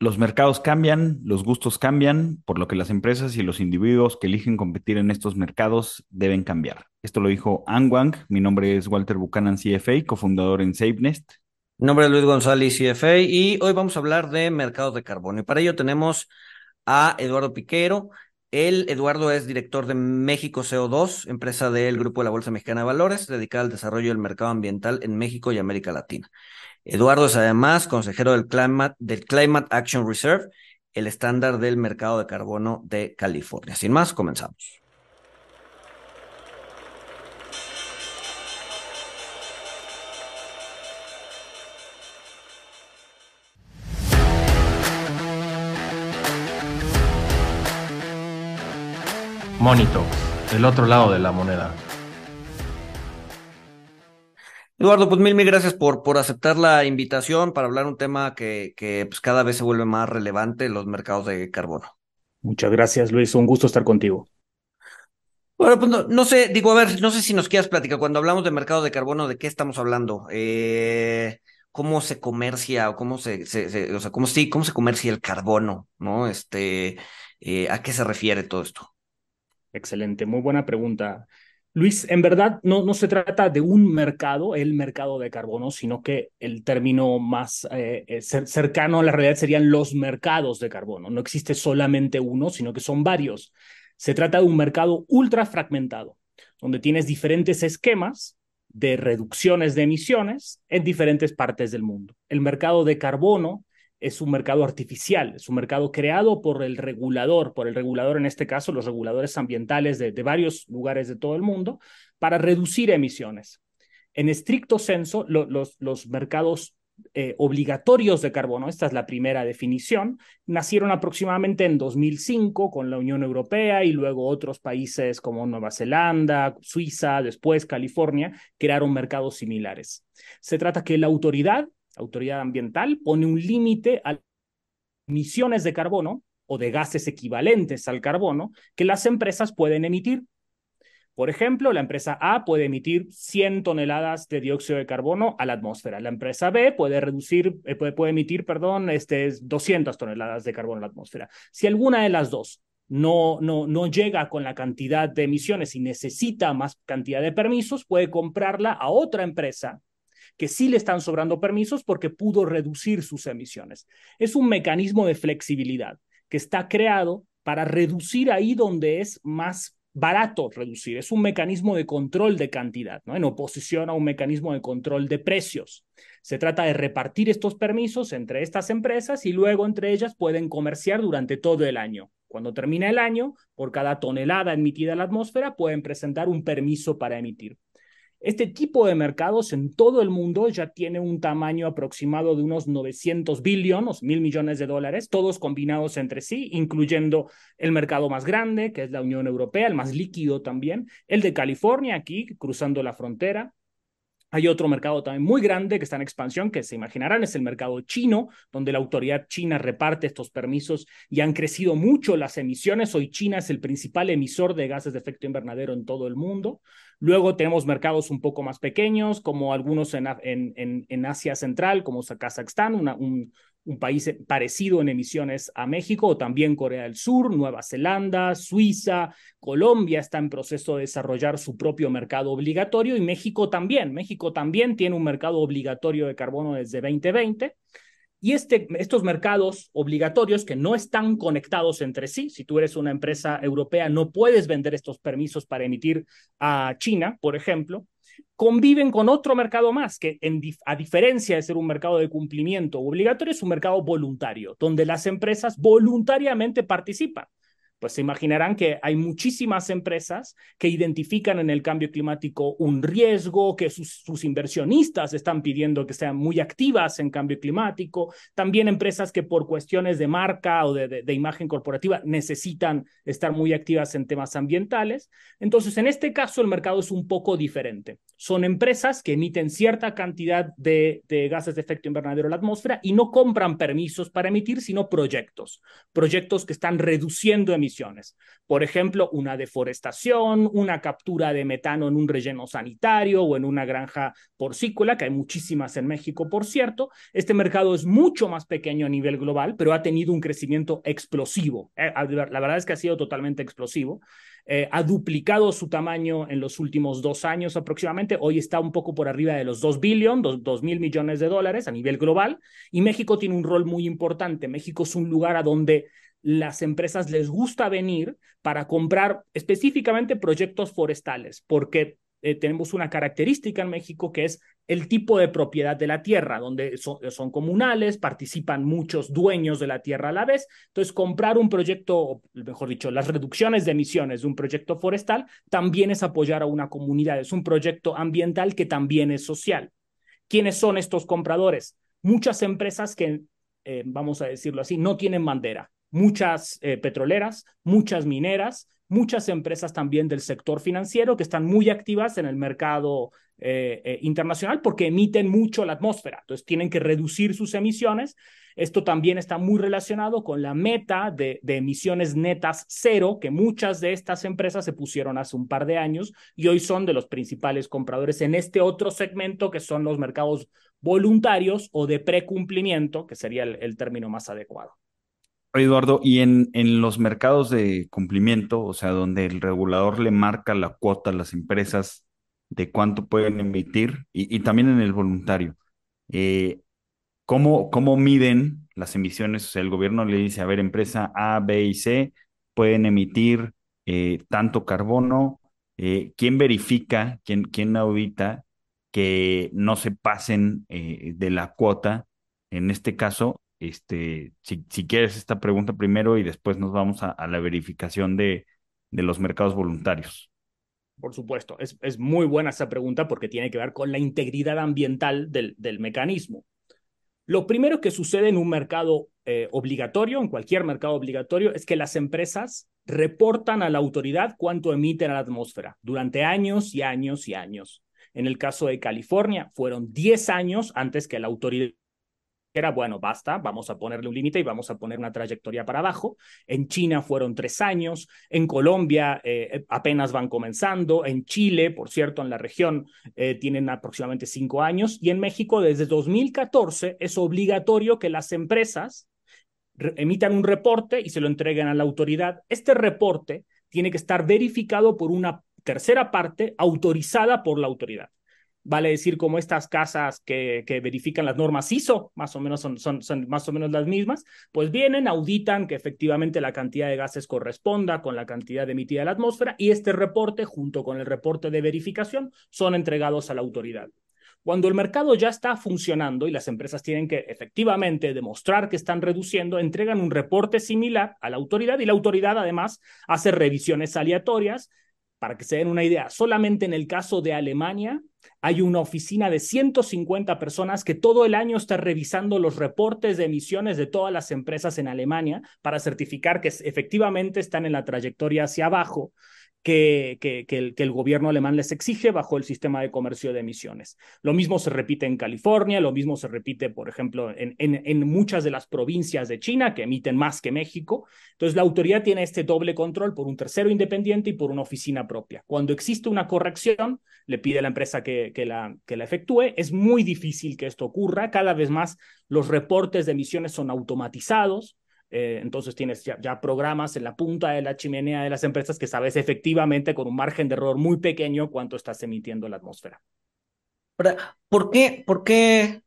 Los mercados cambian, los gustos cambian, por lo que las empresas y los individuos que eligen competir en estos mercados deben cambiar. Esto lo dijo An Wang. Mi nombre es Walter Buchanan, CFA, cofundador en SafeNest. Mi nombre es Luis González, CFA, y hoy vamos a hablar de mercados de carbono. Y para ello tenemos a Eduardo Piquero. Él, Eduardo, es director de México CO2, empresa del Grupo de la Bolsa Mexicana de Valores, dedicada al desarrollo del mercado ambiental en México y América Latina. Eduardo es además consejero del Climate, Action Reserve, el estándar del mercado de carbono de California. Sin más, comenzamos. Monito, el otro lado de la moneda. Eduardo, pues mil, mil gracias por, por aceptar la invitación para hablar un tema que, que pues, cada vez se vuelve más relevante, los mercados de carbono. Muchas gracias, Luis. Un gusto estar contigo. Bueno, pues no, sé, digo, a ver, no sé si nos quieras platicar, cuando hablamos de mercado de carbono, ¿de qué estamos hablando? Eh, ¿Cómo se comercia o cómo se, se, o sea, cómo, sí, cómo se comercia el carbono, ¿no? Este, eh, ¿a qué se refiere todo esto? Excelente, muy buena pregunta. Luis, en verdad no, no se trata de un mercado, el mercado de carbono, sino que el término más eh, eh, cercano a la realidad serían los mercados de carbono. No existe solamente uno, sino que son varios. Se trata de un mercado ultra fragmentado, donde tienes diferentes esquemas de reducciones de emisiones en diferentes partes del mundo. El mercado de carbono es un mercado artificial, es un mercado creado por el regulador, por el regulador en este caso, los reguladores ambientales de, varios lugares de todo el mundo, para reducir emisiones. En estricto senso, los, los, mercados eh, obligatorios de carbono, esta es la primera definición, nacieron aproximadamente en 2005 con la Unión Europea y luego otros países como Nueva Zelanda, Suiza, después California, crearon mercados similares. Se trata que la autoridad autoridad ambiental pone un límite a emisiones de carbono o de gases equivalentes al carbono que las empresas pueden emitir. Por ejemplo, la empresa A puede emitir 100 toneladas de dióxido de carbono a la atmósfera. La empresa B puede reducir, eh, puede, emitir, perdón, este, 200 toneladas de carbono a la atmósfera. Si alguna de las dos no, no, no llega con la cantidad de emisiones y necesita más cantidad de permisos, puede comprarla a otra empresa que sí le están sobrando permisos porque pudo reducir sus emisiones. Es un mecanismo de flexibilidad que está creado para reducir ahí donde es más barato reducir. Es un mecanismo de control de cantidad, ¿no? en oposición a un mecanismo de control de precios. Se trata de repartir estos permisos entre estas empresas y luego entre ellas pueden comerciar durante todo el año. Cuando termina el año, por cada tonelada emitida a la atmósfera, pueden presentar un permiso para emitir. Este tipo de mercados en todo el mundo ya tiene un tamaño aproximado de unos 900 billones, mil millones de dólares, todos combinados entre sí, incluyendo el mercado más grande, que es la Unión Europea, el más líquido también, el de California, aquí cruzando la frontera, hay otro mercado también muy grande que está en expansión, que se imaginarán, es el mercado chino, donde la autoridad china reparte estos permisos y han crecido mucho las emisiones. Hoy China es el principal emisor de gases de efecto invernadero en todo el mundo. Luego tenemos mercados un poco más pequeños, como algunos en, en, en Asia Central, como Kazajstán, un, un país parecido en emisiones a México, o también Corea del Sur, Nueva Zelanda, Suiza, Colombia está en proceso de desarrollar su propio mercado obligatorio y México también. México también tiene un mercado obligatorio de carbono desde 2020. Y este, estos mercados obligatorios que no están conectados entre sí, si tú eres una empresa europea, no puedes vender estos permisos para emitir a China, por ejemplo, conviven con otro mercado más, que a diferencia de ser un mercado de cumplimiento obligatorio, es un mercado voluntario, donde las empresas voluntariamente participan pues se imaginarán que hay muchísimas empresas que identifican en el cambio climático un riesgo, que sus, inversionistas están pidiendo que sean muy activas en cambio climático, también empresas que por cuestiones de marca o de, imagen corporativa necesitan estar muy activas en temas ambientales. Entonces, en este caso, el mercado es un poco diferente. Son empresas que emiten cierta cantidad de, de gases de efecto invernadero a la atmósfera y no compran permisos para emitir, sino proyectos, proyectos que están reduciendo emisiones Por ejemplo, una deforestación, una captura de metano en un relleno sanitario o en una granja porcícola, que hay muchísimas en México, por cierto. Este mercado es mucho más pequeño a nivel global, pero ha tenido un crecimiento explosivo. Eh, la verdad es que ha sido totalmente explosivo. Eh, ha duplicado su tamaño en los últimos dos años aproximadamente. Hoy está un poco por arriba de los 2 billones, 2 mil millones de dólares a nivel global. Y México tiene un rol muy importante. México es un lugar a donde las empresas les gusta venir para comprar específicamente proyectos forestales, porque eh, tenemos una característica en México que es el tipo de propiedad de la tierra, donde son, comunales, participan muchos dueños de la tierra a la vez. Entonces, comprar un proyecto, mejor dicho, las reducciones de emisiones de un proyecto forestal también es apoyar a una comunidad, es un proyecto ambiental que también es social. ¿Quiénes son estos compradores? Muchas empresas que, eh, vamos a decirlo así, no tienen bandera, muchas eh, petroleras, muchas mineras, muchas empresas también del sector financiero que están muy activas en el mercado eh, eh, internacional porque emiten mucho la atmósfera, entonces tienen que reducir sus emisiones. Esto también está muy relacionado con la meta de, de, emisiones netas cero que muchas de estas empresas se pusieron hace un par de años y hoy son de los principales compradores en este otro segmento que son los mercados voluntarios o de precumplimiento, que sería el término más adecuado. Eduardo, y en, en los mercados de cumplimiento, o sea, donde el regulador le marca la cuota a las empresas de cuánto pueden emitir, y, también en el voluntario, eh, ¿cómo, ¿cómo miden las emisiones? O sea, el gobierno le dice, a ver, empresa A, B y C pueden emitir eh, tanto carbono, eh, ¿quién verifica, quién, quién audita que no se pasen de la cuota? En este caso, este, si, si quieres esta pregunta primero y después nos vamos a, la verificación de, de, los mercados voluntarios. Por supuesto, es, es, muy buena esa pregunta porque tiene que ver con la integridad ambiental del, del mecanismo. Lo primero que sucede en un mercado eh, obligatorio, en cualquier mercado obligatorio, es que las empresas reportan a la autoridad cuánto emiten a la atmósfera durante años y años y años. En el caso de California, fueron 10 años antes que la autoridad era, bueno, basta, vamos a ponerle un límite y vamos a poner una trayectoria para abajo. En China fueron tres años, en Colombia eh, apenas van comenzando, en Chile, por cierto, en la región eh, tienen aproximadamente cinco años y en México desde 2014 es obligatorio que las empresas emitan un reporte y se lo entreguen a la autoridad. Este reporte tiene que estar verificado por una tercera parte autorizada por la autoridad vale decir como estas casas que, verifican las normas ISO, más o menos son, son, son, más o menos las mismas, pues vienen, auditan que efectivamente la cantidad de gases corresponda con la cantidad emitida a la atmósfera y este reporte junto con el reporte de verificación son entregados a la autoridad. Cuando el mercado ya está funcionando y las empresas tienen que efectivamente demostrar que están reduciendo, entregan un reporte similar a la autoridad y la autoridad además hace revisiones aleatorias. Para que se den una idea, solamente en el caso de Alemania hay una oficina de 150 personas que todo el año está revisando los reportes de emisiones de todas las empresas en Alemania para certificar que efectivamente están en la trayectoria hacia abajo que, el, gobierno alemán les exige bajo el sistema de comercio de emisiones. Lo mismo se repite en California, lo mismo se repite, por ejemplo, en, muchas de las provincias de China que emiten más que México. Entonces, la autoridad tiene este doble control por un tercero independiente y por una oficina propia. Cuando existe una corrección, le pide a la empresa que la efectúe. Es muy difícil que esto ocurra. Cada vez más los reportes de emisiones son automatizados. Eh, entonces tienes ya, programas en la punta de la chimenea de las empresas que sabes efectivamente con un margen de error muy pequeño cuánto estás emitiendo la atmósfera. ¿Por qué, por qué,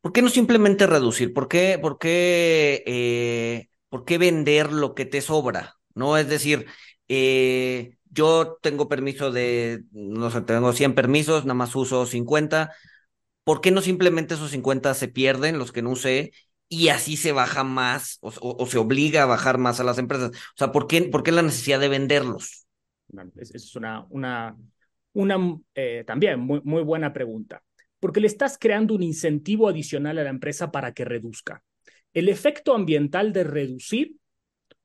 por qué no simplemente reducir? ¿Por qué, por qué, eh, por qué vender lo que te sobra? ¿No? Es decir, eh, yo tengo permiso de, no sé, tengo 100 permisos, nada más uso 50. ¿Por qué no simplemente esos 50 se pierden, los que no usé, y así se baja más o, se obliga a bajar más a las empresas. O sea, ¿por qué, por qué la necesidad de venderlos? Esa es una, una, una eh, también muy buena pregunta, porque le estás creando un incentivo adicional a la empresa para que reduzca. El efecto ambiental de reducir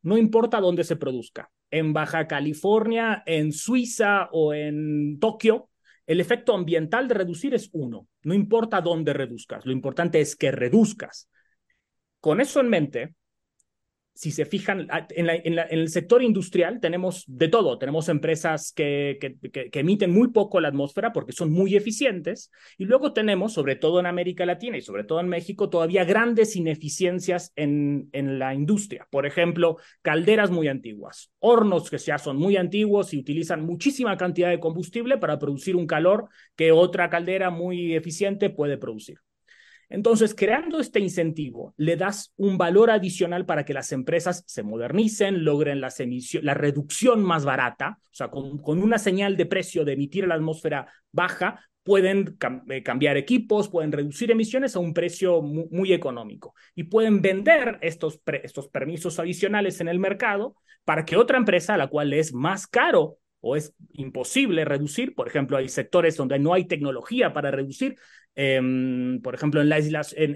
no importa dónde se produzca, en Baja California, en Suiza o en Tokio, el efecto ambiental de reducir es uno. No importa dónde reduzcas, lo importante es que reduzcas. Con eso en mente, si se fijan, en, el sector industrial tenemos de todo. Tenemos empresas que, que, emiten muy poco la atmósfera porque son muy eficientes. Y luego tenemos, sobre todo en América Latina y sobre todo en México, todavía grandes ineficiencias en, en la industria. Por ejemplo, calderas muy antiguas, hornos que ya son muy antiguos y utilizan muchísima cantidad de combustible para producir un calor que otra caldera muy eficiente puede producir. Entonces, creando este incentivo, le das un valor adicional para que las empresas se modernicen, logren la reducción más barata, o sea, con, una señal de precio de emitir a la atmósfera baja, pueden eh, cambiar equipos, pueden reducir emisiones a un precio muy, económico. Y pueden vender estos, estos permisos adicionales en el mercado para que otra empresa, a la cual es más caro o es imposible reducir, por ejemplo, hay sectores donde no hay tecnología para reducir, Em, por ejemplo, en,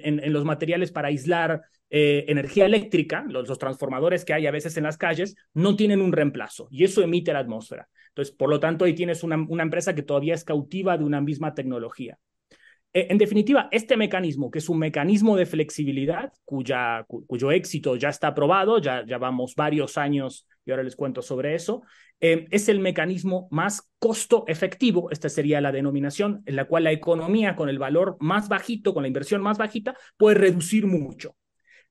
en, los materiales para aislar eh, energía eléctrica, los, transformadores que hay a veces en las calles, no tienen un reemplazo y eso emite la atmósfera. Entonces, por lo tanto, ahí tienes una empresa que todavía es cautiva de una misma tecnología. Eh, en definitiva, este mecanismo, que es un mecanismo de flexibilidad, cuyo éxito ya está probado, ya, ya vamos varios años y ahora les cuento sobre eso, eh, es el mecanismo más costo efectivo, esta sería la denominación, en la cual la economía con el valor más bajito, con la inversión más bajita, puede reducir mucho.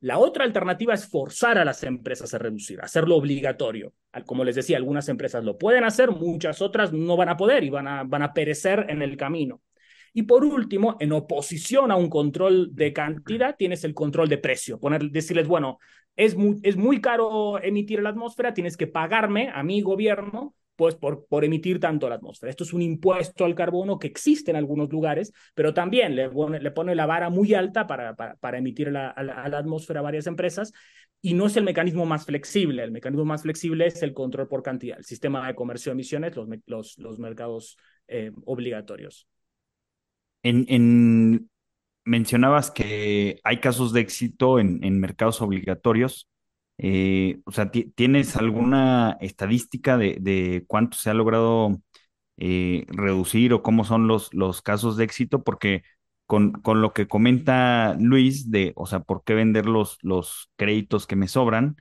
La otra alternativa es forzar a las empresas a reducir, hacerlo obligatorio. Como les decía, algunas empresas lo pueden hacer, muchas otras no van a poder y van a, van a perecer en el camino. Y por último, en oposición a un control de cantidad, tienes el control de precio. Poner, decirles, bueno, es muy, es muy caro emitir la atmósfera, tienes que pagarme a mi gobierno pues por, por emitir tanto la atmósfera. Esto es un impuesto al carbono que existe en algunos lugares, pero también le pone, le pone la vara muy alta para, para, emitir la, a, la, atmósfera a varias empresas y no es el mecanismo más flexible. El mecanismo más flexible es el control por cantidad, el sistema de comercio de emisiones, los, los, mercados eh, obligatorios. En, mencionabas que hay casos de éxito en, mercados obligatorios. Eh, o sea, ¿tienes alguna estadística de, cuánto se ha logrado eh, reducir o cómo son los, casos de éxito? Porque con, lo que comenta Luis de, o sea, ¿por qué vender los, los créditos que me sobran?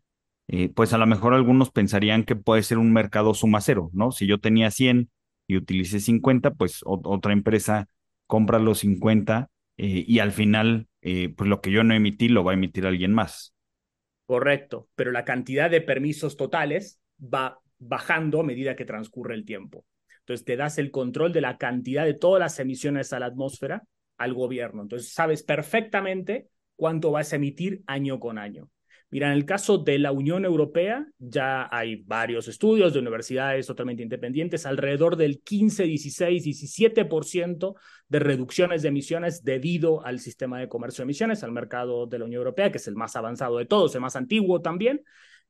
Eh, pues a lo mejor algunos pensarían que puede ser un mercado suma cero, ¿no? Si yo tenía 100 y utilicé 50, pues otra empresa compra los 50 eh, y al final, eh, pues lo que yo no emití lo va a emitir alguien más. Correcto, pero la cantidad de permisos totales va bajando a medida que transcurre el tiempo. Entonces te das el control de la cantidad de todas las emisiones a la atmósfera al gobierno. Entonces sabes perfectamente cuánto vas a emitir año con año. Mira, en el caso de la Unión Europea, ya hay varios estudios de universidades totalmente independientes, alrededor del 15, 16, 17% de reducciones de emisiones debido al sistema de comercio de emisiones, al mercado de la Unión Europea, que es el más avanzado de todos, el más antiguo también.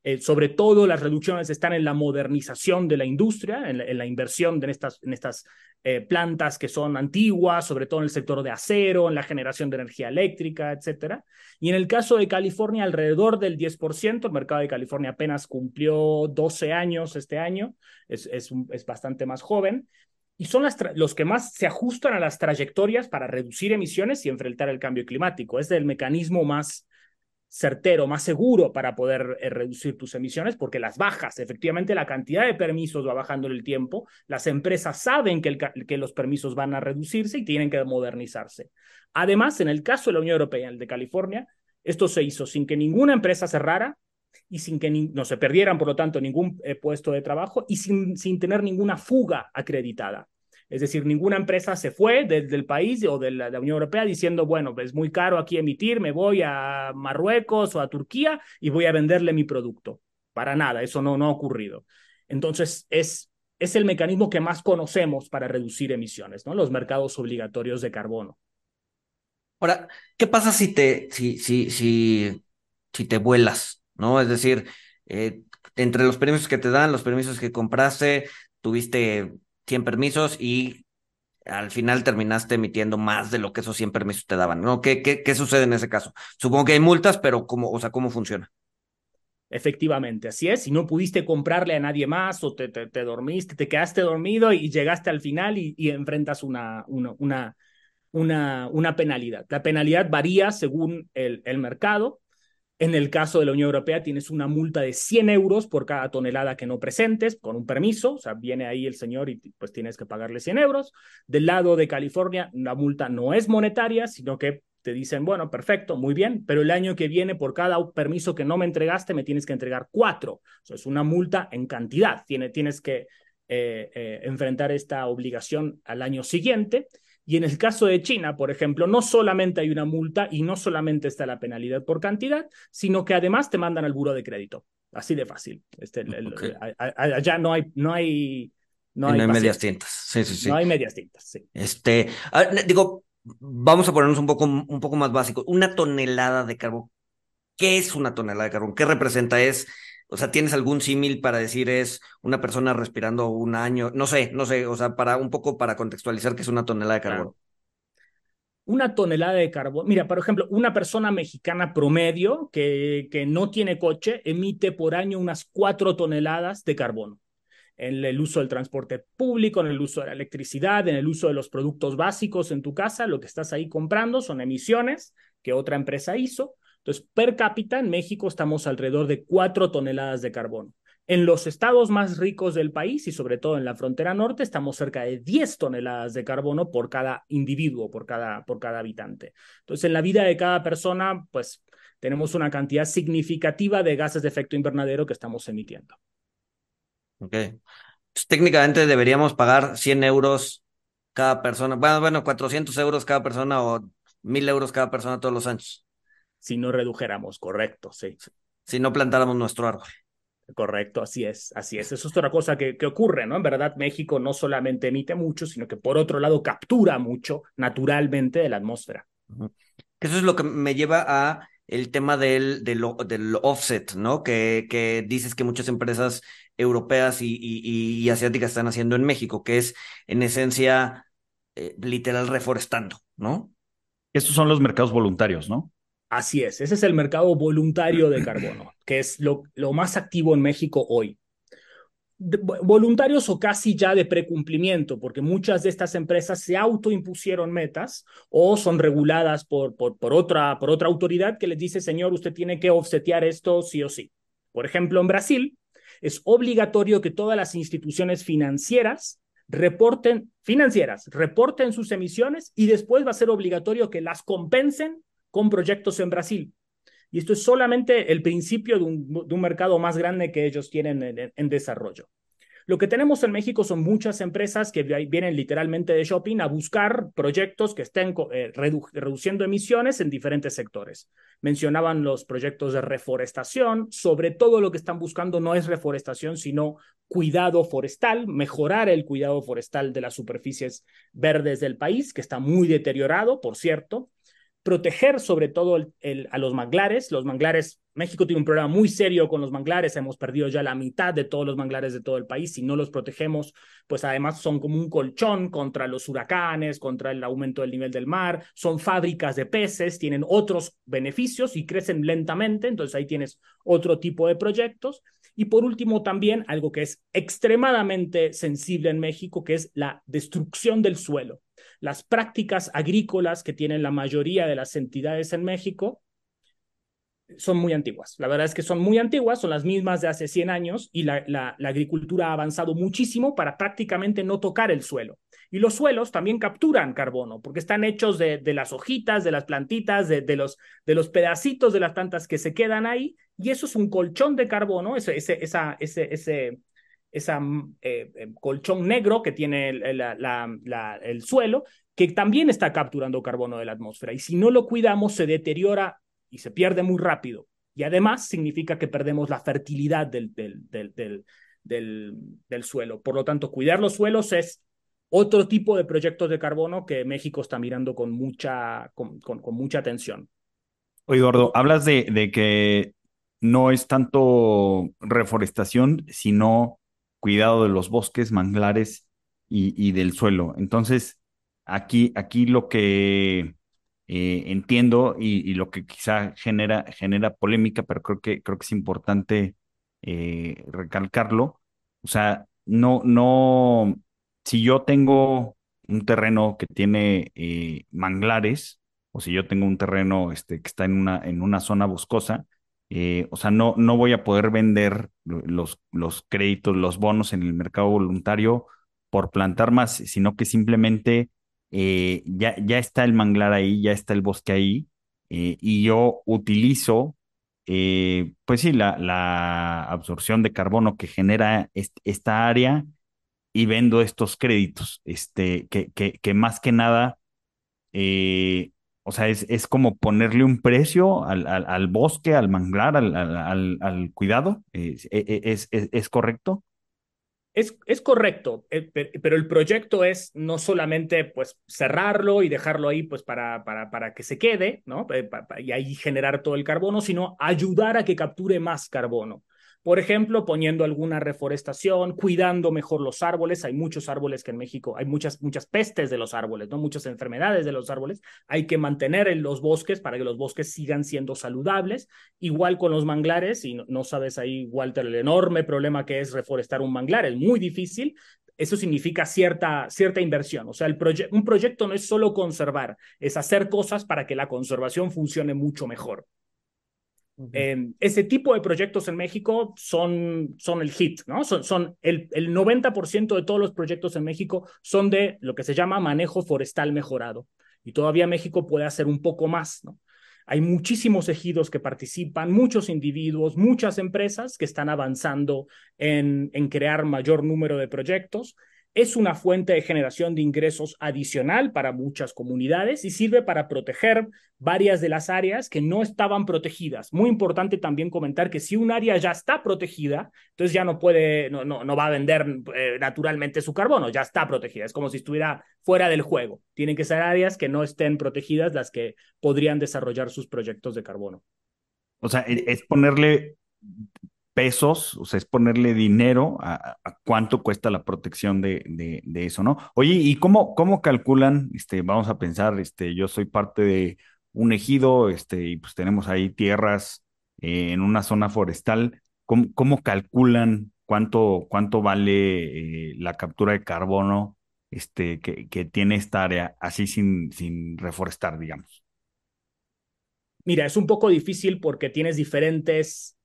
Eh, sobre todo las reducciones están en la modernización de la industria, en la, inversión en estas, en estas eh, plantas que son antiguas, sobre todo en el sector de acero, en la generación de energía eléctrica, etc. Y en el caso de California, alrededor del 10%, el mercado de California apenas cumplió 12 años este año, es bastante más joven, y son las los que más se ajustan a las trayectorias para reducir emisiones y enfrentar el cambio climático. Es el mecanismo más certero, más seguro para poder eh, reducir tus emisiones, porque las bajas, efectivamente la cantidad de permisos va bajando en el tiempo, las empresas saben que, los permisos van a reducirse y tienen que modernizarse. Además, en el caso de la Unión Europea, el de California, esto se hizo sin que ninguna empresa cerrara y sin que no se perdieran, por lo tanto, ningún eh, puesto de trabajo y sin, sin tener ninguna fuga acreditada. Es decir, ninguna empresa se fue del país o de la, Unión Europea diciendo, bueno, es muy caro aquí emitir, me voy a Marruecos o a Turquía y voy a venderle mi producto. Para nada, eso no, no ha ocurrido. Entonces, es, es el mecanismo que más conocemos para reducir emisiones, ¿no? Los mercados obligatorios de carbono. Ahora, ¿qué pasa si te, si, si, si, te vuelas, ¿no? Es decir, eh, entre los permisos que te dan, los permisos que compraste, tuviste 100 permisos y al final terminaste emitiendo más de lo que esos 100 permisos te daban, ¿no? ¿Qué, qué, qué sucede en ese caso? Supongo que hay multas, pero ¿cómo, o sea, ¿cómo funciona? Efectivamente, así es. Si no pudiste comprarle a nadie más o te, te, dormiste, te quedaste dormido y llegaste al final y, y enfrentas una, una, una, una, una, penalidad. La penalidad varía según el, el mercado. En el caso de la Unión Europea tienes una multa de 100 euros por cada tonelada que no presentes, con un permiso, o sea, viene ahí el señor y pues tienes que pagarle 100 euros. Del lado de California, la multa no es monetaria, sino que te dicen, bueno, perfecto, muy bien, pero el año que viene por cada permiso que no me entregaste me tienes que entregar cuatro. O sea, es una multa en cantidad. tienes que eh, eh, enfrentar esta obligación al año siguiente. Y en el caso de China, por ejemplo, no solamente hay una multa y no solamente está la penalidad por cantidad, sino que además te mandan al buro de crédito. Así de fácil. Este, allá no hay, no hay, no hay, medias tintas. Sí, sí, sí. No hay medias tintas, sí. Este, digo, vamos a ponernos un poco, un poco más básico. Una tonelada de carbón. ¿Qué es una tonelada de carbón? ¿Qué representa? Es o sea, ¿tienes algún símil para decir es una persona respirando un año? No sé, no sé, o sea, para un poco para contextualizar que es una tonelada de carbón. Una tonelada de carbón. Mira, por ejemplo, una persona mexicana promedio que, que no tiene coche emite por año unas cuatro toneladas de carbono en el uso del transporte público, en el uso de la electricidad, en el uso de los productos básicos en tu casa, lo que estás ahí comprando son emisiones que otra empresa hizo. Entonces, per cápita en México estamos alrededor de 4 toneladas de carbono. En los estados más ricos del país y sobre todo en la frontera norte estamos cerca de 10 toneladas de carbono por cada individuo, por cada, por cada habitante. Entonces, en la vida de cada persona, pues tenemos una cantidad significativa de gases de efecto invernadero que estamos emitiendo. Ok. Pues, técnicamente deberíamos pagar 100 euros cada persona, bueno, bueno, 400 euros cada persona o 1000 euros cada persona todos los años si no redujéramos, correcto, sí. Si no plantáramos nuestro árbol. Correcto, así es, así es. Eso es otra cosa que, que, ocurre, ¿no? En verdad, México no solamente emite mucho, sino que por otro lado captura mucho naturalmente de la atmósfera. Eso es lo que me lleva a el tema del, del, offset, ¿no? Que, que dices que muchas empresas europeas y, y, asiáticas están haciendo en México, que es en esencia eh, literal reforestando, ¿no? Estos son los mercados voluntarios, ¿no? Así es, ese es el mercado voluntario de carbono, que es lo, más activo en México hoy. voluntarios o casi ya de precumplimiento, porque muchas de estas empresas se autoimpusieron metas o son reguladas por, otra, por otra autoridad que les dice, señor, usted tiene que offsetear esto sí o sí. Por ejemplo, en Brasil es obligatorio que todas las instituciones financieras reporten, financieras, reporten sus emisiones y después va a ser obligatorio que las compensen con proyectos en Brasil. Y esto es solamente el principio de un, mercado más grande que ellos tienen en, desarrollo. Lo que tenemos en México son muchas empresas que vienen literalmente de shopping a buscar proyectos que estén eh, reduciendo emisiones en diferentes sectores. Mencionaban los proyectos de reforestación, sobre todo lo que están buscando no es reforestación, sino cuidado forestal, mejorar el cuidado forestal de las superficies verdes del país, que está muy deteriorado, por cierto, proteger sobre todo a los manglares. Los manglares, México tiene un problema muy serio con los manglares, hemos perdido ya la mitad de todos los manglares de todo el país. Si no los protegemos, pues además son como un colchón contra los huracanes, contra el aumento del nivel del mar, son fábricas de peces, tienen otros beneficios y crecen lentamente, entonces ahí tienes otro tipo de proyectos. Y por último, también algo que es extremadamente sensible en México, que es la destrucción del suelo las prácticas agrícolas que tienen la mayoría de las entidades en México son muy antiguas. La verdad es que son muy antiguas, son las mismas de hace 100 años y la, agricultura ha avanzado muchísimo para prácticamente no tocar el suelo. Y los suelos también capturan carbono porque están hechos de, las hojitas, de las plantitas, de, los, de los pedacitos de las plantas que se quedan ahí y eso es un colchón de carbono, esa, ese, ese, ese mm, eh, eh, colchón negro que tiene el, el, suelo, que también está capturando carbono de la atmósfera. Y si no lo cuidamos, se deteriora y se pierde muy rápido. Y además significa que perdemos la fertilidad del, del, del, del, suelo. Por lo tanto, cuidar los suelos es otro tipo de proyectos de carbono que México está mirando con mucha, con, con, mucha atención. Oye, Eduardo, hablas de, de que no es tanto reforestación, sino cuidado de los bosques, manglares y, del suelo. Entonces, aquí, aquí lo que eh, entiendo y, lo que quizá genera, genera polémica, pero creo que, creo que es importante eh, recalcarlo. O sea, no, no, si yo tengo un terreno que tiene eh, manglares, o si yo tengo un terreno este, que está en una, en una zona boscosa, Eh, o sea, no, no voy a poder vender los, los créditos, los bonos en el mercado voluntario por plantar más, sino que simplemente eh, ya, ya está el manglar ahí, ya está el bosque ahí, eh, y yo utilizo, pues sí, la, la absorción de carbono que genera est- esta área y vendo estos créditos, este, que, que, que más que nada eh, o sea, es, es como ponerle un precio al, al, bosque, al manglar, al, al, al- al cuidado. ¿Es, es, es- es correcto? Es, correcto, eh, pe- pero el proyecto es no solamente pues cerrarlo y dejarlo ahí pues para, para, para que se quede, ¿no? Eh, Y ahí generar todo el carbono, sino ayudar a que capture más carbono. Por ejemplo, poniendo alguna reforestación, cuidando mejor los árboles. Hay muchos árboles que en México hay muchas, muchas pestes de los árboles, ¿no? Muchas enfermedades de los árboles. Hay que mantener en los bosques para que los bosques sigan siendo saludables. Igual con los manglares, y no, sabes ahí, Walter, el enorme problema que es reforestar un manglar, es muy difícil. Eso significa cierta, cierta inversión. O sea, el un proyecto no es solo conservar, es hacer cosas para que la conservación funcione mucho mejor. Eh, ese tipo de proyectos en México son, son el hit, ¿no? Son, son el, el 90% de todos los proyectos en México son de lo que se llama manejo forestal mejorado. Y todavía México puede hacer un poco más, ¿no? Hay muchísimos ejidos que participan, muchos individuos, muchas empresas que están avanzando en, en crear mayor número de proyectos es una fuente de generación de ingresos adicional para muchas comunidades y sirve para proteger varias de las áreas que no estaban protegidas. Muy importante también comentar que si un área ya está protegida, entonces ya no puede, no, no, no va a vender eh, naturalmente su carbono, ya está protegida. Es como si estuviera fuera del juego. Tienen que ser áreas que no estén protegidas las que podrían desarrollar sus proyectos de carbono. O sea, es, es ponerle pesos, o sea, es ponerle dinero a, cuánto cuesta la protección de, eso, ¿no? Oye, ¿y cómo, cómo calculan? Este, vamos a pensar, este, yo soy parte de un ejido, este, y pues tenemos ahí tierras eh, en una zona forestal. ¿Cómo, cómo calculan cuánto, cuánto vale eh, la captura de carbono este, que, que tiene esta área así sin, sin reforestar, digamos? Mira, es un poco difícil porque tienes diferentes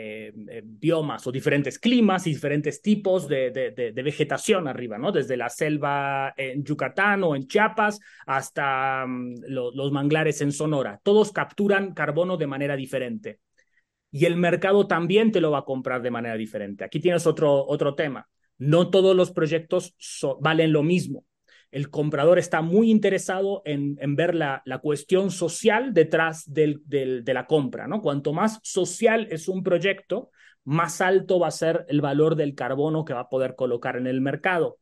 eh, eh, biomas o diferentes climas y diferentes tipos de, de, vegetación arriba, ¿no? Desde la selva en Yucatán o en Chiapas hasta lo, los manglares en Sonora. Todos capturan carbono de manera diferente. Y el mercado también te lo va a comprar de manera diferente. Aquí tienes otro, otro tema. No todos los proyectos so, valen lo mismo el comprador está muy interesado en, ver la, cuestión social detrás de la compra, ¿no? Cuanto más social es un proyecto, más alto va a ser el valor del carbono que va a poder colocar en el mercado.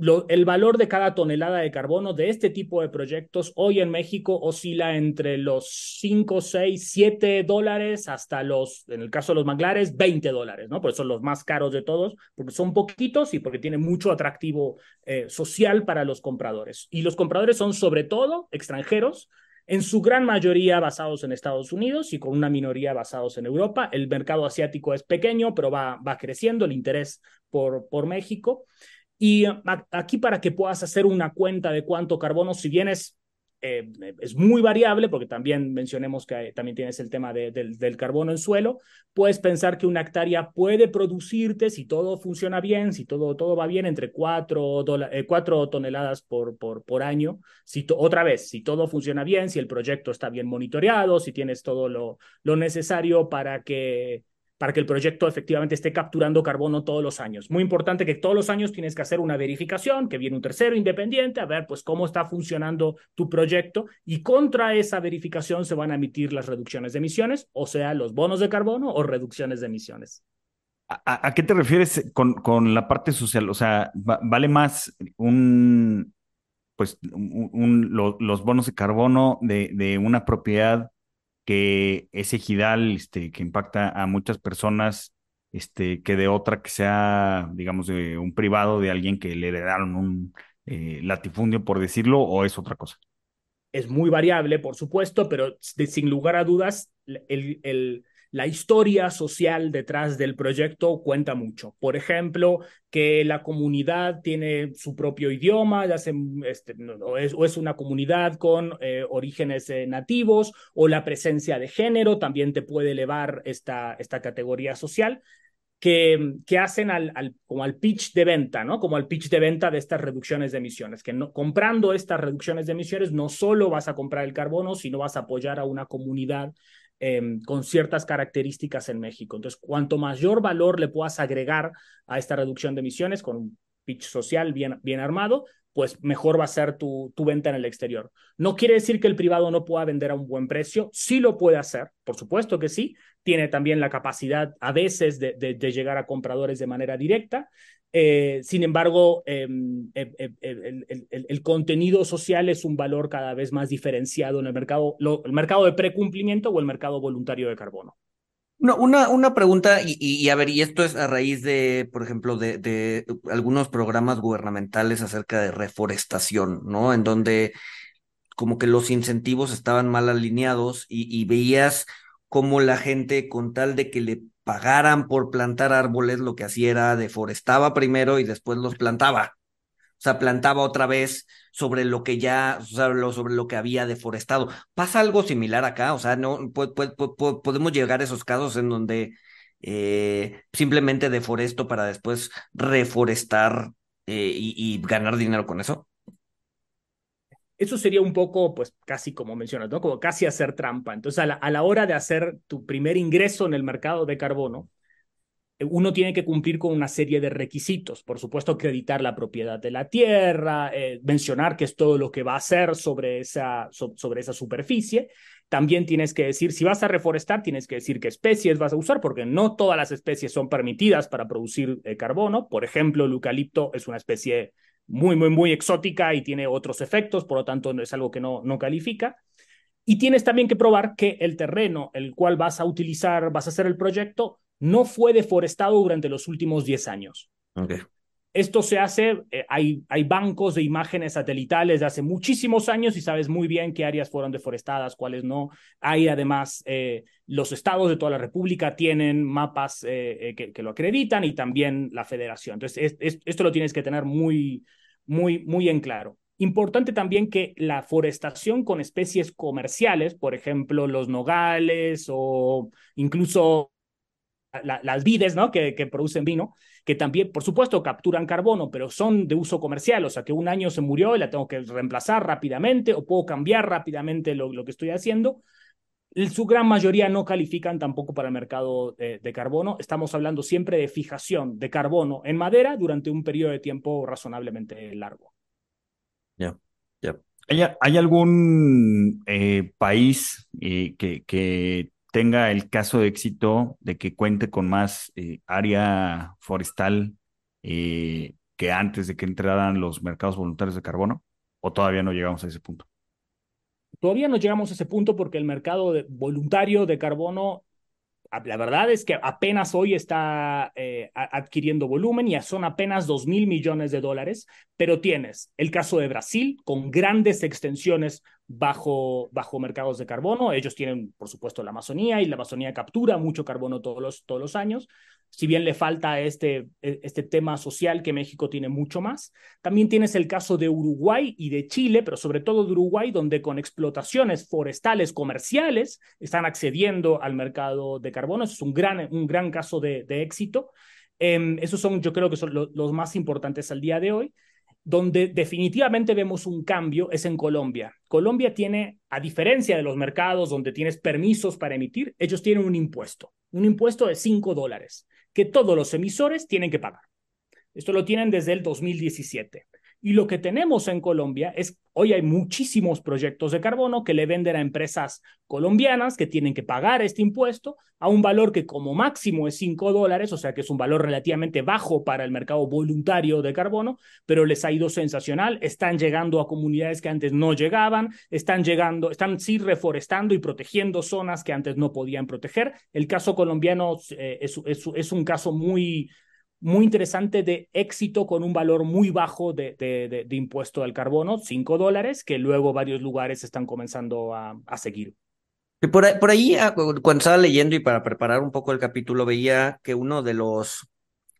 Lo, el valor de cada tonelada de carbono de este tipo de proyectos hoy en México oscila entre los 5, 6, 7 dólares hasta los, en el caso de los manglares, 20 dólares, ¿no? Por eso son los más caros de todos, porque son poquitos y porque tienen mucho atractivo eh, social para los compradores. Y los compradores son sobre todo extranjeros, en su gran mayoría basados en Estados Unidos y con una minoría basados en Europa. El mercado asiático es pequeño, pero va, va creciendo el interés por, por México. Y aquí para que puedas hacer una cuenta de cuánto carbono, si bien es, eh, es muy variable, porque también mencionemos que también tienes el tema de, del, del, carbono en suelo, puedes pensar que una hectárea puede producirte, si todo funciona bien, si todo, todo va bien, entre 4, eh, 4 toneladas por, por, por año. Si otra vez, si todo funciona bien, si el proyecto está bien monitoreado, si tienes todo lo, lo necesario para que para que el proyecto efectivamente esté capturando carbono todos los años. Muy importante que todos los años tienes que hacer una verificación, que viene un tercero independiente a ver pues cómo está funcionando tu proyecto y contra esa verificación se van a emitir las reducciones de emisiones, o sea, los bonos de carbono o reducciones de emisiones. ¿A, qué te refieres con, con, la parte social? O sea, ¿vale más un, pues, los bonos de carbono de, de una propiedad que es ejidal, este, que impacta a muchas personas, este, que de otra que sea, digamos, de un privado, de alguien que le heredaron un eh, latifundio, por decirlo, o es otra cosa? Es muy variable, por supuesto, pero sin lugar a dudas, el, el, la historia social detrás del proyecto cuenta mucho. Por ejemplo, que la comunidad tiene su propio idioma, ya este, o, es, una comunidad con eh, orígenes eh, nativos, o la presencia de género también te puede elevar esta, esta categoría social que, que hacen al, al, como al pitch de venta, ¿no? Como al pitch de venta de estas reducciones de emisiones, que no, comprando estas reducciones de emisiones no solo vas a comprar el carbono, sino vas a apoyar a una comunidad em, con ciertas características en México. Entonces, cuanto mayor valor le puedas agregar a esta reducción de emisiones con un pitch social bien, bien armado, pues mejor va a ser tu, tu venta en el exterior. No quiere decir que el privado no pueda vender a un buen precio, sí lo puede hacer, por supuesto que sí, tiene también la capacidad a veces de, de, llegar a compradores de manera directa. Eh, sin embargo, em, em, em, el, contenido social es un valor cada vez más diferenciado en el mercado, el mercado de precumplimiento o el mercado voluntario de carbono. No, una, una pregunta, y, y, a ver, y esto es a raíz de, por ejemplo, de, algunos programas gubernamentales acerca de reforestación, ¿no? En donde como que los incentivos estaban mal alineados y veías cómo la gente, con tal de que le pagaran por plantar árboles, lo que hacía era deforestaba primero y después los plantaba. O sea, plantaba otra vez sobre lo que ya, o sobre lo que había deforestado. ¿Pasa algo similar acá? O sea, no podemos llegar a esos casos en donde eh, simplemente deforesto para después reforestar eh, y ganar dinero con eso. Eso sería un poco, pues casi como mencionas, ¿no? Como casi hacer trampa. Entonces, a la, a la hora de hacer tu primer ingreso en el mercado de carbono, eh, uno tiene que cumplir con una serie de requisitos. Por supuesto, acreditar la propiedad de la tierra, eh, mencionar qué es todo lo que va a hacer sobre esa, sobre esa superficie. También tienes que decir, si vas a reforestar, tienes que decir qué especies vas a usar, porque no todas las especies son permitidas para producir eh, carbono. Por ejemplo, el eucalipto es una especie muy, muy, muy exótica y tiene otros efectos, por lo tanto es algo que no, no califica. Y tienes también que probar que el terreno el cual vas a utilizar, vas a hacer el proyecto, no fue deforestado durante los últimos 10 años. Okay. Esto se hace, eh, hay, hay bancos de imágenes satelitales de hace muchísimos años y sabes muy bien qué áreas fueron deforestadas, cuáles no. Hay además, eh, los estados de toda la República tienen mapas eh, que, que, lo acreditan y también la federación. Entonces, esto lo tienes que tener muy, muy, muy en claro. Importante también que la forestación con especies comerciales, por ejemplo, los nogales o incluso las vides, ¿no? Que, que, producen vino, que también, por supuesto, capturan carbono, pero son de uso comercial, o sea, que un año se murió y la tengo que reemplazar rápidamente o puedo cambiar rápidamente lo, lo que estoy haciendo. Su gran mayoría no califican tampoco para el mercado de, carbono. Estamos hablando siempre de fijación de carbono en madera durante un periodo de tiempo razonablemente largo. Ya, ya. ¿Hay, algún eh, país eh, que, tenga el caso de éxito de que cuente con más eh, área forestal que antes de que entraran los mercados voluntarios de carbono? ¿O todavía no llegamos a ese punto? Todavía no llegamos a ese punto porque el mercado de, voluntario de carbono, la verdad es que apenas hoy está eh, adquiriendo volumen y son apenas 2 mil millones de dólares, pero tienes el caso de Brasil con grandes extensiones bajo, bajo mercados de carbono. Ellos tienen, por supuesto, la Amazonía y la Amazonía captura mucho carbono todos los, todos los años. Si bien le falta este, e, este tema social que México tiene mucho más, también tienes el caso de Uruguay y de Chile, pero sobre todo de Uruguay, donde con explotaciones forestales comerciales están accediendo al mercado de carbono. Eso es un gran, un gran caso de, de éxito. Eh, esos son, yo creo que son los más importantes al día de hoy. Donde definitivamente vemos un cambio es en Colombia. Colombia tiene, a diferencia de los mercados donde tienes permisos para emitir, ellos tienen un impuesto, un impuesto de 5 dólares que todos los emisores tienen que pagar. Esto lo tienen desde el 2017. Y lo que tenemos en Colombia es, hoy hay muchísimos proyectos de carbono que le venden a empresas colombianas que tienen que pagar este impuesto a un valor que como máximo es 5 dólares, o sea que es un valor relativamente bajo para el mercado voluntario de carbono, pero les ha ido sensacional, están llegando a comunidades que antes no llegaban, están llegando, están sí reforestando y protegiendo zonas que antes no podían proteger. El caso colombiano eh, es, es, es un caso muy muy interesante de éxito con un valor muy bajo de, de, de, impuesto al carbono, 5 dólares, que luego varios lugares están comenzando a, a seguir. por, ahí, por ahí, ah, cuando estaba leyendo y para preparar un poco el capítulo, veía que uno de los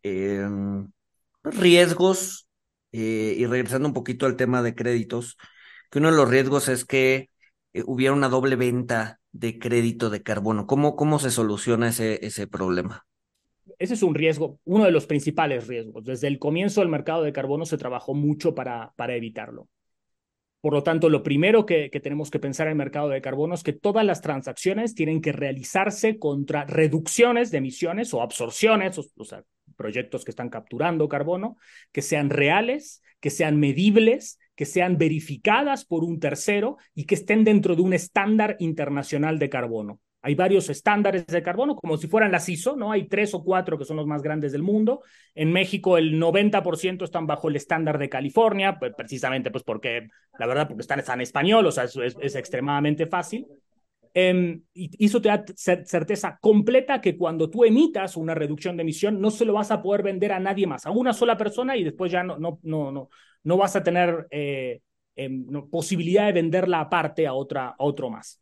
em, riesgos, eh, y regresando un poquito al tema de créditos, que uno de los riesgos es que eh, hubiera una doble venta de crédito de carbono. ¿Cómo, cómo se soluciona ese, ese problema? Ese es un riesgo, uno de los principales riesgos. Desde el comienzo del mercado de carbono se trabajó mucho para, para evitarlo. Por lo tanto, lo primero que, tenemos que pensar en el mercado de carbono es que todas las transacciones tienen que realizarse contra reducciones de emisiones o absorciones, o, sea, proyectos que están capturando carbono, que sean reales, que sean medibles, que sean verificadas por un tercero y que estén dentro de un estándar internacional de carbono. Hay varios estándares de carbono, como si fueran las ISO, ¿no? Hay tres o cuatro que son los más grandes del mundo. En México el 90% están bajo el estándar de California, precisamente pues porque, la verdad, porque están, en español, o sea, es, es, extremadamente fácil. Eh, y eso te da certeza completa que cuando tú emitas una reducción de emisión, no se lo vas a poder vender a nadie más, a una sola persona y después ya no, no, no, no, no vas a tener eh, em, posibilidad de venderla aparte a, otra, a otro más.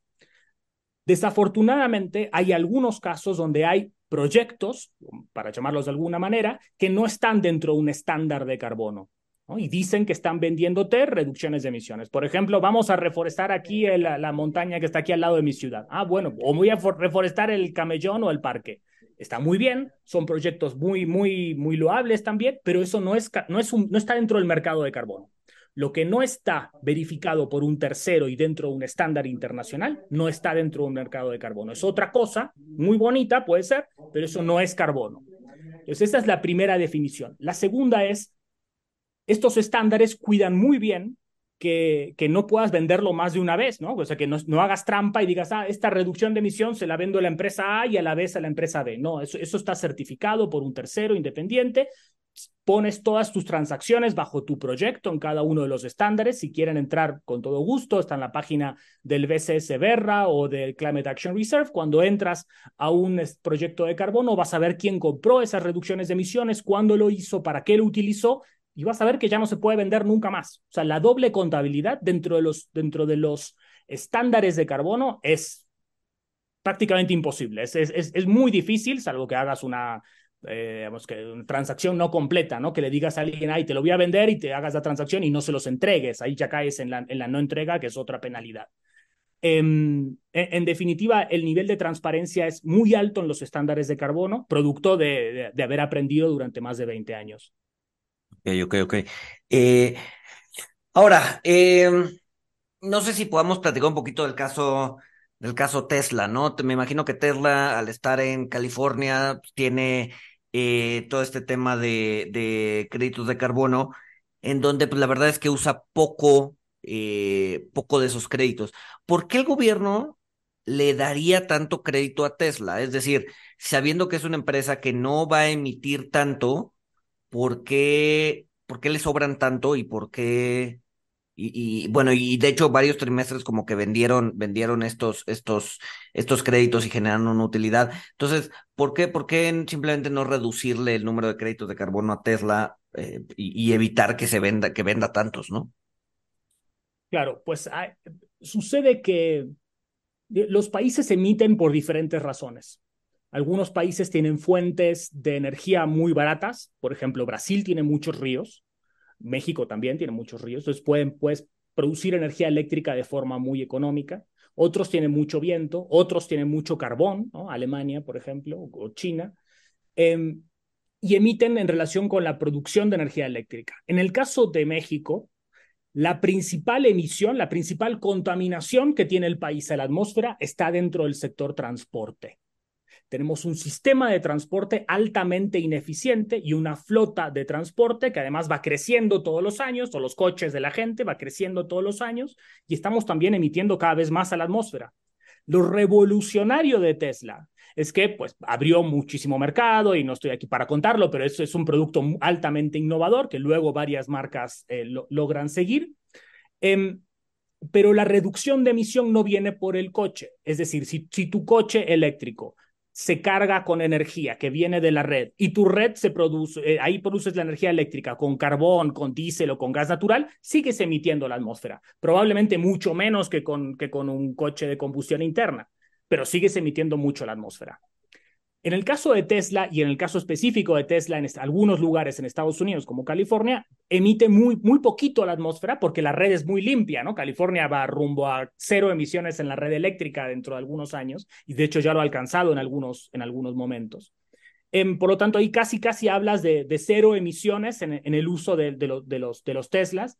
Desafortunadamente, hay algunos casos donde hay proyectos, para llamarlos de alguna manera, que no están dentro de un estándar de carbono. Y dicen que están vendiéndote reducciones de emisiones. Por ejemplo, vamos a reforestar aquí la montaña que está aquí al lado de mi ciudad. Ah, bueno, o voy a reforestar el camellón o el parque. Está muy bien, son proyectos muy, muy, muy loables también, pero eso no, es, no, es no está dentro del mercado de carbono. Lo que no está verificado por un tercero y dentro de un estándar internacional no está dentro de un mercado de carbono. Es otra cosa, muy bonita puede ser, pero eso no es carbono. Entonces, esta es la primera definición. La segunda es, estos estándares cuidan muy bien que, que, no puedas venderlo más de una vez, ¿no? O sea, que no, no, hagas trampa y digas, ah, esta reducción de emisión se la vendo a la empresa A y a la vez a la empresa B. No, eso, eso está certificado por un tercero independiente pones todas tus transacciones bajo tu proyecto en cada uno de los estándares. Si quieren entrar con todo gusto, está en la página del BCS Berra o del Climate Action Reserve. Cuando entras a un proyecto de carbono, vas a ver quién compró esas reducciones de emisiones, cuándo lo hizo, para qué lo utilizó y vas a ver que ya no se puede vender nunca más. O sea, la doble contabilidad dentro de los, dentro de los estándares de carbono es prácticamente imposible. Es, es, es, muy difícil, salvo que hagas una eh, digamos que una transacción no completa, ¿no? Que le digas a alguien, ay, te lo voy a vender y te hagas la transacción y no se los entregues. Ahí ya caes en la, en la no entrega, que es otra penalidad. Em, en, definitiva, el nivel de transparencia es muy alto en los estándares de carbono, producto de, de, haber aprendido durante más de 20 años. Ok, ok, ok. Eh, ahora, em, no sé si podamos platicar un poquito del caso del caso Tesla, ¿no? Me imagino que Tesla, al estar en California, tiene eh, todo este tema de, de, créditos de carbono, en donde pues, la verdad es que usa poco, eh, poco de esos créditos. ¿Por qué el gobierno le daría tanto crédito a Tesla? Es decir, sabiendo que es una empresa que no va a emitir tanto, ¿por qué, por qué le sobran tanto y por qué y, bueno, y de hecho varios trimestres como que vendieron, vendieron estos, estos, estos créditos y generaron una utilidad. Entonces, ¿por qué, por qué simplemente no reducirle el número de créditos de carbono a Tesla eh, y, evitar que se venda, que venda tantos, ¿no? Claro, pues sucede que los países emiten por diferentes razones. Algunos países tienen fuentes de energía muy baratas, por ejemplo, Brasil tiene muchos ríos, México también tiene muchos ríos, entonces pueden pues, producir energía eléctrica de forma muy económica. Otros tienen mucho viento, otros tienen mucho carbón. Alemania, por ejemplo, o China, em, y emiten en relación con la producción de energía eléctrica. En el caso de México, la principal emisión, la principal contaminación que tiene el país a la atmósfera está dentro del sector transporte. Tenemos un sistema de transporte altamente ineficiente y una flota de transporte que además va creciendo todos los años, o los coches de la gente va creciendo todos los años, y estamos también emitiendo cada vez más a la atmósfera. Lo revolucionario de Tesla es que pues abrió muchísimo mercado y no estoy aquí para contarlo, pero eso es un producto altamente innovador que luego varias marcas eh, logran seguir. Em, pero la reducción de emisión no viene por el coche. Es decir, si, si tu coche eléctrico se carga con energía que viene de la red y tu red se produce, eh, ahí produces la energía eléctrica con carbón, con diésel o con gas natural, sigues emitiendo la atmósfera. Probablemente mucho menos que con, que con un coche de combustión interna. pero sigues emitiendo mucho la atmósfera. En el caso de Tesla y en el caso específico de Tesla en algunos lugares en Estados Unidos como California, emite muy, muy poquito a la atmósfera porque la red es muy limpia, ¿no? California va rumbo a cero emisiones en la red eléctrica dentro de algunos años y de hecho ya lo ha alcanzado en algunos, en algunos momentos. Em, por lo tanto, ahí casi, casi hablas de, cero emisiones en, el uso de, de, los, de los Teslas.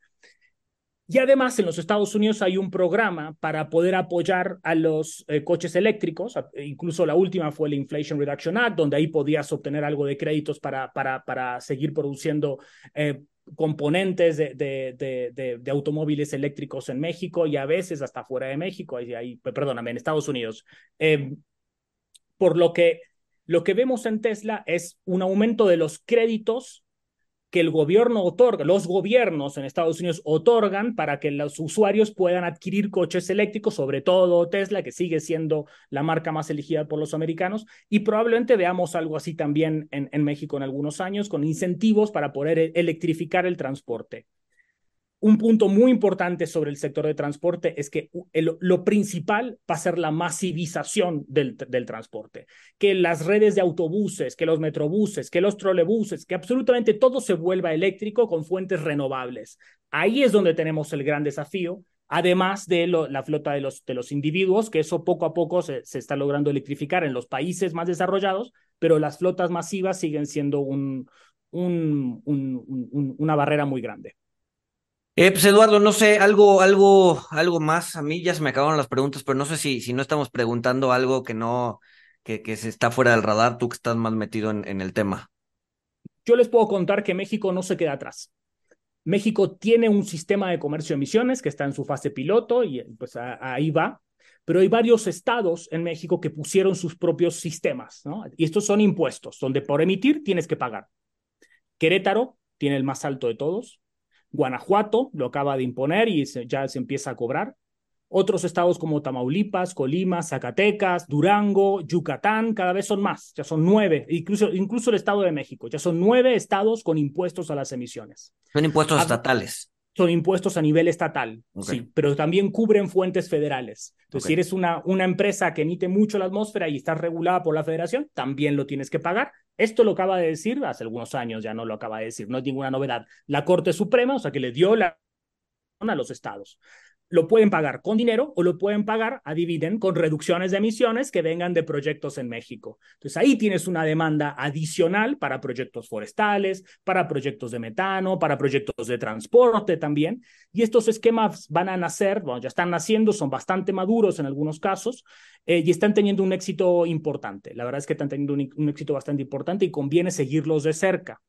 Y además en los Estados Unidos hay un programa para poder apoyar a los eh, coches eléctricos, incluso la última fue el Inflation Reduction Act, donde ahí podías obtener algo de créditos para, para, para seguir produciendo eh, componentes de, de, de, automóviles eléctricos en México y a veces hasta fuera de México, ahí, ahí perdóname, en Estados Unidos. Em, por lo que lo que vemos en Tesla es un aumento de los créditos que el gobierno otorga, los gobiernos en Estados Unidos otorgan para que los usuarios puedan adquirir coches eléctricos, sobre todo Tesla, que sigue siendo la marca más elegida por los americanos, y probablemente veamos algo así también en, en México en algunos años, con incentivos para poder e-, electrificar el transporte un punto muy importante sobre el sector de transporte es que lo principal va a ser la masivización del, transporte, que las redes de autobuses, que los metrobuses, que los trolebuses, que absolutamente todo se vuelva eléctrico con fuentes renovables. Ahí es donde tenemos el gran desafío, además de la flota de los, individuos, que eso poco a poco se, está logrando electrificar en los países más desarrollados, pero las flotas masivas siguen siendo un, un, una barrera muy grande. Eh, pues Eduardo, no sé, algo, algo, algo más. A mí ya se me acabaron las preguntas, pero no sé si, si no estamos preguntando algo que no, que, que se está fuera del radar, tú que estás más metido en, en el tema. Yo les puedo contar que México no se queda atrás. México tiene un sistema de comercio de emisiones que está en su fase piloto y pues ahí va, pero hay varios estados en México que pusieron sus propios sistemas, ¿no? Y estos son impuestos, donde por emitir tienes que pagar. Querétaro tiene el más alto de todos, Guanajuato lo acaba de imponer y ya se empieza a cobrar. Otros estados como Tamaulipas, Colima, Zacatecas, Durango, Yucatán, cada vez son más, ya son nueve, incluso, incluso el Estado de México, ya son nueve estados con impuestos a las emisiones. Son impuestos estatales son impuestos a nivel estatal, sí, pero también cubren fuentes federales. Entonces, si eres una, una empresa que emite mucho la atmósfera y estás regulada por la federación, también lo tienes que pagar. Esto lo acaba de decir hace algunos años, ya no lo acaba de decir, no es ninguna novedad. La Corte Suprema, o sea, que le dio la a los estados lo pueden pagar con dinero o lo pueden pagar, adividen, con reducciones de emisiones que vengan de proyectos en México. Entonces ahí tienes una demanda adicional para proyectos forestales, para proyectos de metano, para proyectos de transporte también. Y estos esquemas van a nacer, bueno, ya están naciendo, son bastante maduros en algunos casos eh, y están teniendo un éxito importante. La verdad es que están teniendo un éxito bastante importante y conviene seguirlos de cerca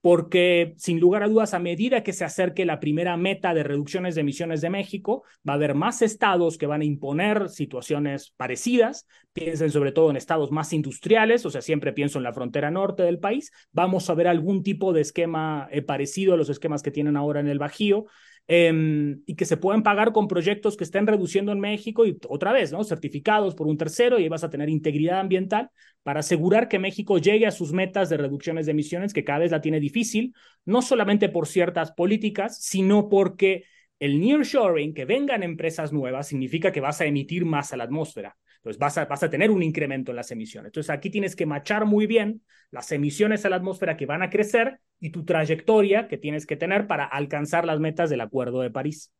porque sin lugar a dudas, a medida que se acerque la primera meta de reducciones de emisiones de México, va a haber más estados que van a imponer situaciones parecidas. Piensen sobre todo en estados más industriales, o sea, siempre pienso en la frontera norte del país. Vamos a ver algún tipo de esquema eh, parecido a los esquemas que tienen ahora en el Bajío. Em, y que se pueden pagar con proyectos que estén reduciendo en México y otra vez, ¿no? Certificados por un tercero y vas a tener integridad ambiental para asegurar que México llegue a sus metas de reducciones de emisiones, que cada vez la tiene difícil, no solamente por ciertas políticas, sino porque el nearshoring, que vengan empresas nuevas, significa que vas a emitir más a la atmósfera. Entonces vas a, vas a tener un incremento en las emisiones. Entonces aquí tienes que machar muy bien las emisiones a la atmósfera que van a crecer y tu trayectoria que tienes que tener para alcanzar las metas del Acuerdo de París.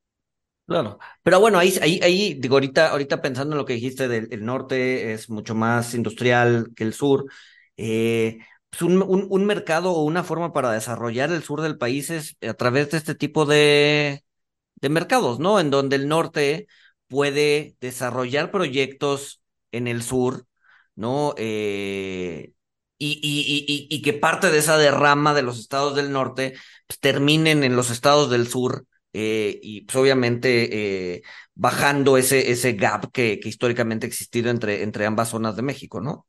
Claro, pero bueno, ahí, ahí, ahí, digo, ahorita, ahorita pensando en lo que dijiste del norte, es mucho más industrial que el sur. Eh, pues un, un, un, mercado o una forma para desarrollar el sur del país es a través de este tipo de, de mercados, ¿no? En donde el norte puede desarrollar proyectos en el sur, ¿no? Eh, y, que parte de esa derrama de los estados del norte pues, terminen en los estados del sur eh, y pues obviamente eh, bajando ese, gap que, históricamente ha existido entre ambas zonas de México, ¿no?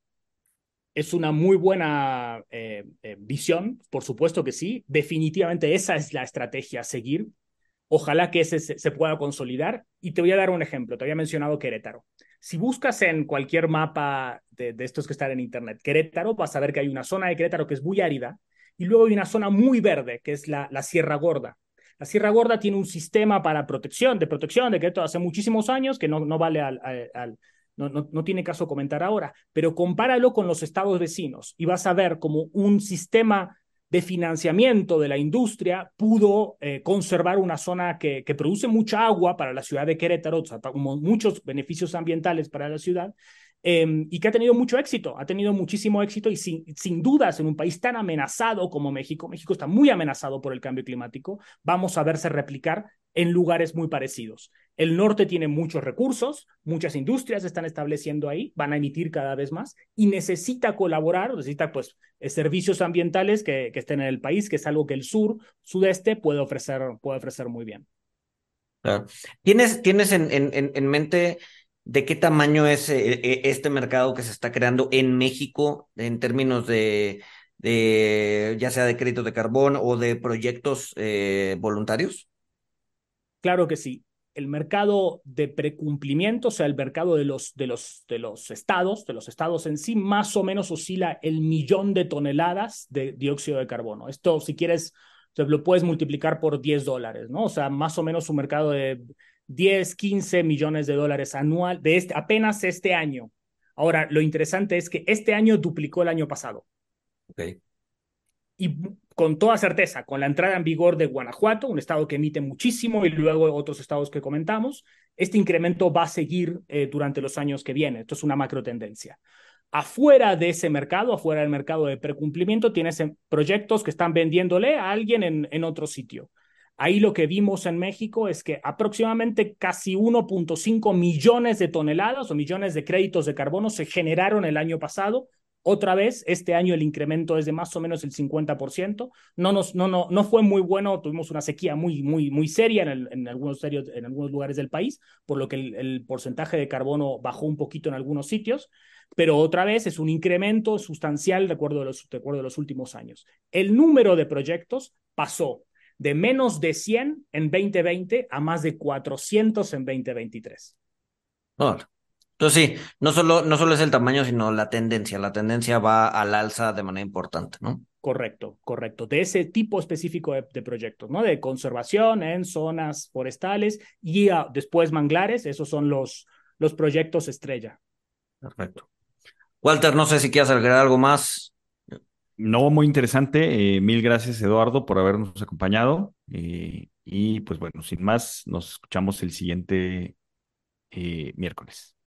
Es una muy buena visión, por supuesto que sí. Definitivamente esa es la estrategia a seguir. Ojalá que ese se, pueda consolidar. Y te voy a dar un ejemplo. Te había mencionado Querétaro. Si buscas en cualquier mapa de, estos que están en Internet, Querétaro, vas a ver que hay una zona de Querétaro que es muy árida y luego hay una zona muy verde, que es la, Sierra Gorda. La Sierra Gorda tiene un sistema para protección, de protección de Querétaro hace muchísimos años, que no, no vale al, no, no, no, tiene caso comentar ahora, pero compáralo con los estados vecinos y vas a ver como un sistema de financiamiento de la industria pudo eh, conservar una zona que, que, produce mucha agua para la ciudad de Querétaro, o sea, muchos beneficios ambientales para la ciudad, eh, y que ha tenido mucho éxito, ha tenido muchísimo éxito y sin, sin dudas en un país tan amenazado como México, México está muy amenazado por el cambio climático, vamos a verse replicar en lugares muy parecidos. El norte tiene muchos recursos, muchas industrias están estableciendo ahí, van a emitir cada vez más y necesita colaborar, necesita pues servicios ambientales que, que estén en el país, que es algo que el sur, sudeste puede ofrecer, puede ofrecer muy bien. Claro. ¿Tienes, tienes en, en, en mente de qué tamaño es eh, eh, este mercado que se está creando en México en términos de, de ya sea de créditos de carbón o de proyectos eh, voluntarios? Claro que sí. El mercado de precumplimiento, o sea, el mercado de los, de, los, de los estados, de los estados en sí, más o menos oscila el millón de toneladas de dióxido de carbono. Esto, si quieres, lo puedes multiplicar por 10 dólares, ¿no? O sea, más o menos un mercado de 10, 15 millones de dólares anual de este, apenas este año. Ahora, lo interesante es que este año duplicó el año pasado. Y con toda certeza, con la entrada en vigor de Guanajuato, un estado que emite muchísimo, y luego otros estados que comentamos, este incremento va a seguir eh, durante los años que vienen. Esto es una macro tendencia. Afuera de ese mercado, afuera del mercado de precumplimiento, tienes proyectos que están vendiéndole a alguien en, en otro sitio. Ahí lo que vimos en México es que aproximadamente casi 1.5 millones de toneladas o millones de créditos de carbono se generaron el año pasado. Otra vez, este año el incremento es de más o menos el 50%. No, nos, no, no, no fue muy bueno, tuvimos una sequía muy, muy, muy seria en, el, en, algunos, en algunos lugares del país, por lo que el, el porcentaje de carbono bajó un poquito en algunos sitios pero otra vez es un incremento sustancial de acuerdo a los, de acuerdo a los últimos años. El número de proyectos pasó de menos de 100 en 2020 a más de 400 en 2023. Oh. Entonces sí, no solo, no solo es el tamaño, sino la tendencia. La tendencia va al alza de manera importante, ¿no? Correcto, correcto. De ese tipo específico de, de proyectos, ¿no? De conservación en zonas forestales y a, después manglares, esos son los, los proyectos estrella. Perfecto. Walter, no sé si quieres agregar algo más. No, muy interesante. Eh, mil gracias, Eduardo, por habernos acompañado. Eh, y pues bueno, sin más, nos escuchamos el siguiente eh, miércoles.